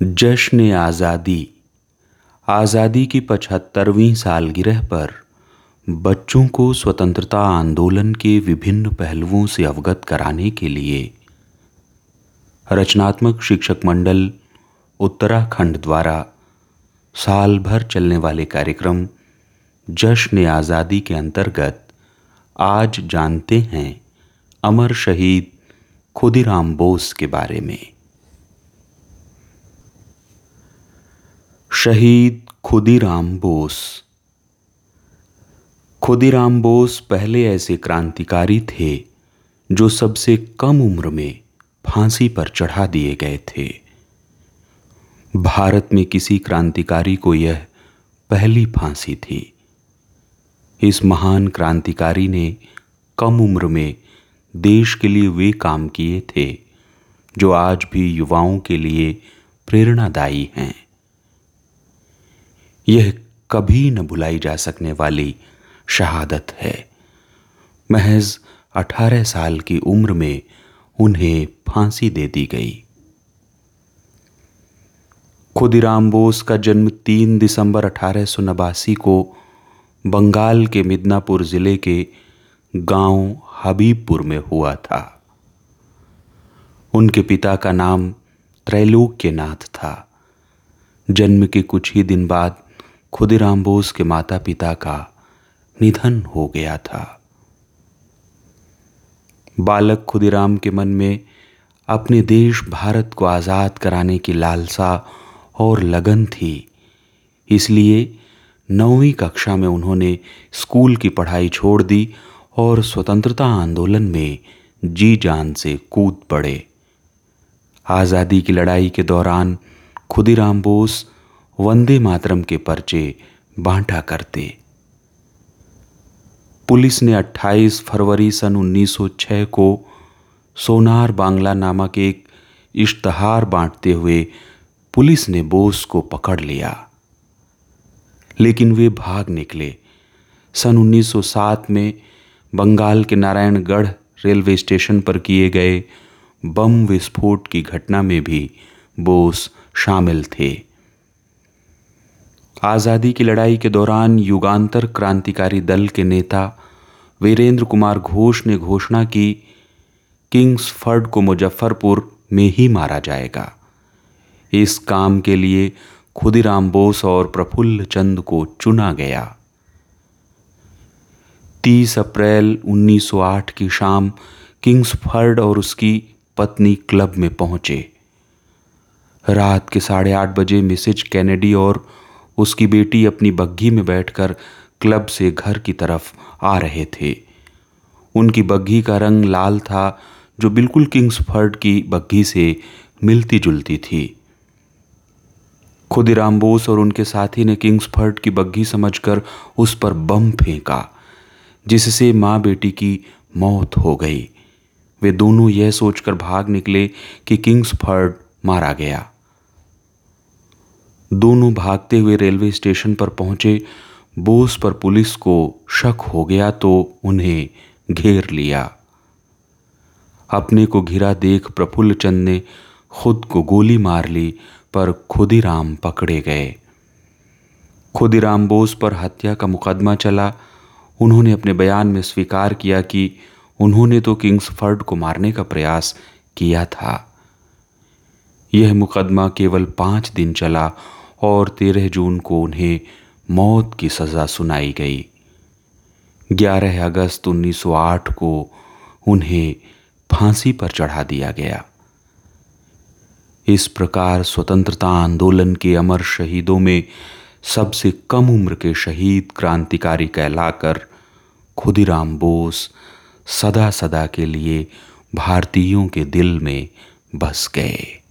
जश्न आज़ादी। आज़ादी की पचहत्तरवीं सालगिरह पर बच्चों को स्वतंत्रता आंदोलन के विभिन्न पहलुओं से अवगत कराने के लिए रचनात्मक शिक्षक मंडल उत्तराखंड द्वारा साल भर चलने वाले कार्यक्रम जश्न आज़ादी के अंतर्गत आज जानते हैं अमर शहीद खुदीराम बोस के बारे में। शहीद खुदीराम बोस। खुदीराम बोस पहले ऐसे क्रांतिकारी थे जो सबसे कम उम्र में फांसी पर चढ़ा दिए गए थे। भारत में किसी क्रांतिकारी को यह पहली फांसी थी। इस महान क्रांतिकारी ने कम उम्र में देश के लिए वे काम किए थे जो आज भी युवाओं के लिए प्रेरणादायी हैं। यह कभी न भुलाई जा सकने वाली शहादत है। महज 18 साल की उम्र में उन्हें फांसी दे दी गई। खुदीराम बोस का जन्म 3 दिसंबर अठारह को बंगाल के मिदनापुर ज़िले के गाँव हबीबपुर में हुआ था। उनके पिता का नाम त्रैलोक्यनाथ था। जन्म के कुछ ही दिन बाद खुदीराम बोस के माता पिता का निधन हो गया था। बालक खुदीराम के मन में अपने देश भारत को आज़ाद कराने की लालसा और लगन थी। इसलिए नौवीं कक्षा में उन्होंने स्कूल की पढ़ाई छोड़ दी और स्वतंत्रता आंदोलन में जी जान से कूद पड़े। आज़ादी की लड़ाई के दौरान खुदीराम बोस वंदे मातरम के पर्चे बांटा करते। पुलिस ने 28 फरवरी सन 1906 को सोनार बांग्ला नामक एक इश्तहार बांटते हुए पुलिस ने बोस को पकड़ लिया। लेकिन वे भाग निकले। सन 1907 में बंगाल के नारायणगढ़ रेलवे स्टेशन पर किए गए बम विस्फोट की घटना में भी बोस शामिल थे। आज़ादी की लड़ाई के दौरान युगांतर क्रांतिकारी दल के नेता वीरेंद्र कुमार घोष ने घोषणा की, किंग्स फर्ड को मुजफ्फरपुर में ही मारा जाएगा। इस काम के लिए खुदीराम बोस और प्रफुल्ल चंद को चुना गया। 30 अप्रैल 1908 की शाम किंग्स फर्ड और उसकी पत्नी क्लब में पहुँचे। रात के साढ़े आठ बजे मिसेज कैनेडी और उसकी बेटी अपनी बग्घी में बैठकर क्लब से घर की तरफ़ आ रहे थे। उनकी बग्घी का रंग लाल था, जो बिल्कुल किंग्सफर्ड की बग्घी से मिलती जुलती थी खुदीराम बोस और उनके साथी ने किंग्सफर्ड की बग्घी समझकर उस पर बम फेंका, जिससे माँ बेटी की मौत हो गई। वे दोनों यह सोचकर भाग निकले कि किंग्सफर्ड मारा गया। दोनों भागते हुए रेलवे स्टेशन पर पहुँचे, बोस पर पुलिस को शक हो गया तो उन्हें घेर लिया। अपने को घिरा देख प्रफुल्ल चंद ने खुद को गोली मार ली, पर खुदीराम पकड़े गए। खुदीराम बोस पर हत्या का मुकदमा चला। उन्होंने अपने बयान में स्वीकार किया कि उन्होंने तो किंग्सफर्ड को मारने का प्रयास किया था। यह मुकदमा केवल पाँच दिन चला और तेरह जून को उन्हें मौत की सज़ा सुनाई गई। 11 अगस्त 1908 को उन्हें फांसी पर चढ़ा दिया गया। इस प्रकार स्वतंत्रता आंदोलन के अमर शहीदों में सबसे कम उम्र के शहीद क्रांतिकारी कहलाकर खुदीराम बोस सदा सदा के लिए भारतीयों के दिल में बस गए।